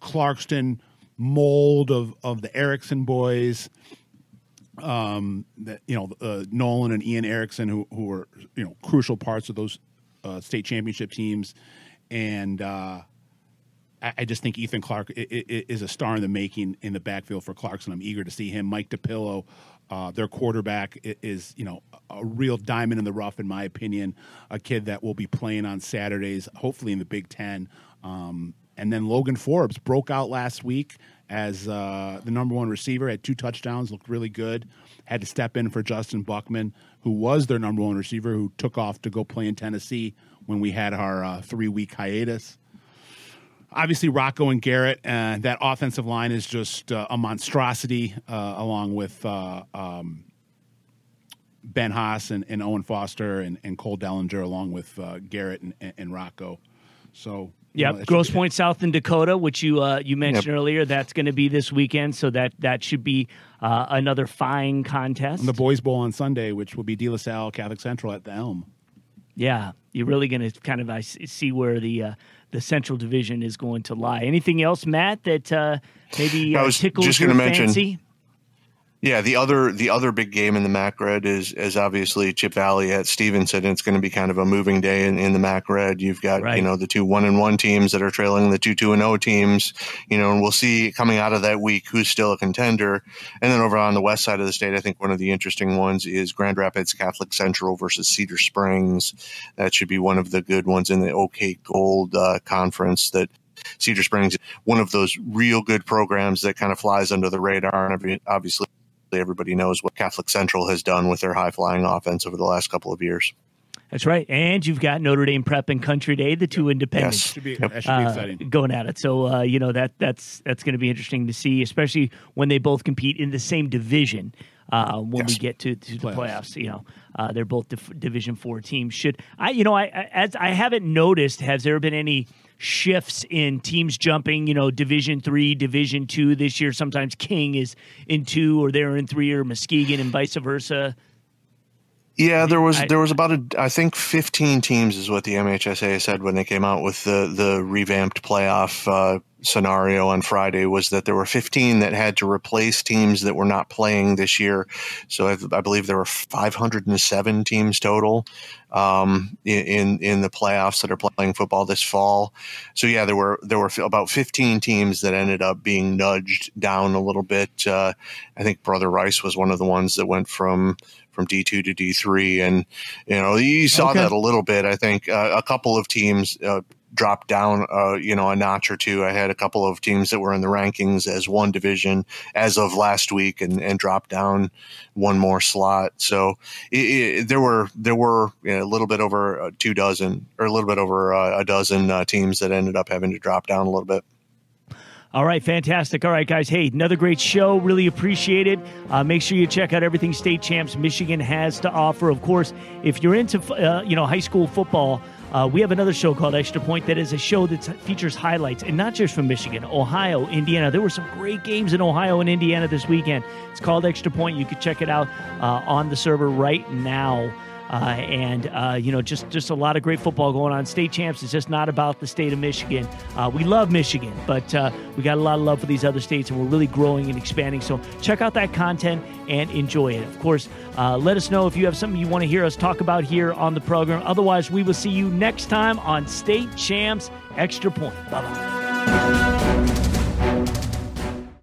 Clarkston mold of of the Erickson boys. Um, that you know, uh, Nolan and Ian Erickson, who who were you know crucial parts of those uh, state championship teams, and uh, I, I, just think Ethan Clark is a star in the making in the backfield for Clarkston. I'm eager to see him. Mike DePillo, uh, their quarterback is, you know, a real diamond in the rough, in my opinion. A kid that will be playing on Saturdays, hopefully in the Big Ten. Um, and then Logan Forbes broke out last week as uh, the number one receiver, had two touchdowns, looked really good. Had to step in for Justin Buckman, who was their number one receiver, who took off to go play in Tennessee when we had our uh, three week hiatus obviously Rocco and Garrett, and that offensive line is just uh, a monstrosity, uh, along with uh, um, Ben Haas and, and, Owen Foster and, and, Cole Dellinger, along with uh, Garrett and, and, Rocco. So. Yeah, Grosse Pointe South in Dakota, which you uh, you mentioned yep. earlier, that's going to be this weekend. So that that should be uh, another fine contest. And the Boys Bowl on Sunday, which will be De La Salle Catholic Central at the Elm. Yeah, you're really going to kind of I see where the the Central Division is going to lie. Anything else, Matt, that uh, maybe uh, tickles just your mention, fancy? Yeah, the other the other big game in the MAC Red is is obviously Chip Valley at Stevenson. It's going to be kind of a moving day in, in the MAC Red. You've got right. you know the two one and one teams that are trailing the two two and zero oh teams. You know, and we'll see coming out of that week who's still a contender. And then over on the west side of the state, I think one of the interesting ones is Grand Rapids Catholic Central versus Cedar Springs. That should be one of the good ones in the OK Gold uh, Conference. That Cedar Springs, one of those real good programs that kind of flies under the radar, and obviously everybody knows what Catholic Central has done with their high flying offense over the last couple of years. That's right, and you've got Notre Dame Prep and Country Day, the two independents. Yes. Should be, yep. That should be uh. Going at it, so uh, you know that that's that's going to be interesting to see, especially when they both compete in the same division. uh, when Yes. we get to, to the Playoffs. playoffs. You know, uh, they're both Dif- Division Four teams. Should I? You know, I, I as I haven't noticed. Has there been any shifts in teams jumping? You know, Division Three, Division Two this year. Sometimes King is in two, or they're in three, or Muskegon, and vice versa. Yeah, there was there was about a I think 15 teams is what the MHSAA said when they came out with the the revamped playoff uh, scenario on Friday was that there were 15 that had to replace teams that were not playing this year. So I, I believe there were 507 teams total um, in in the playoffs that are playing football this fall. So yeah, there were there were about 15 teams that ended up being nudged down a little bit. Uh, I think Brother Rice was one of the ones that went from from D2 to D3. And, you know, you saw Okay. that a little bit. I think uh, a couple of teams uh, dropped down, uh, you know, a notch or two. I had a couple of teams that were in the rankings as one division as of last week and, and dropped down one more slot. So it, it, there were, there were you know, a little bit over uh, two dozen or a little bit over uh, a dozen uh, teams that ended up having to drop down a little bit. All right, fantastic. All right, guys. Hey, another great show. Really appreciate it. Uh, make sure you check out everything State Champs Michigan has to offer. Of course, if you're into uh, you know high school football, uh, we have another show called Extra Point that is a show that features highlights, and not just from Michigan, Ohio, Indiana. There were some great games in Ohio and Indiana this weekend. It's called Extra Point. You can check it out uh, on the server right now. Uh, and uh, you know, just just a lot of great football going on. State champs is just not about the state of Michigan. Uh, we love Michigan, but we got a lot of love for these other states, and we're really growing and expanding. So check out that content and enjoy it. Of course, let us know if you have something you want to hear us talk about here on the program. Otherwise, we will see you next time on State Champs Extra Point. Bye bye.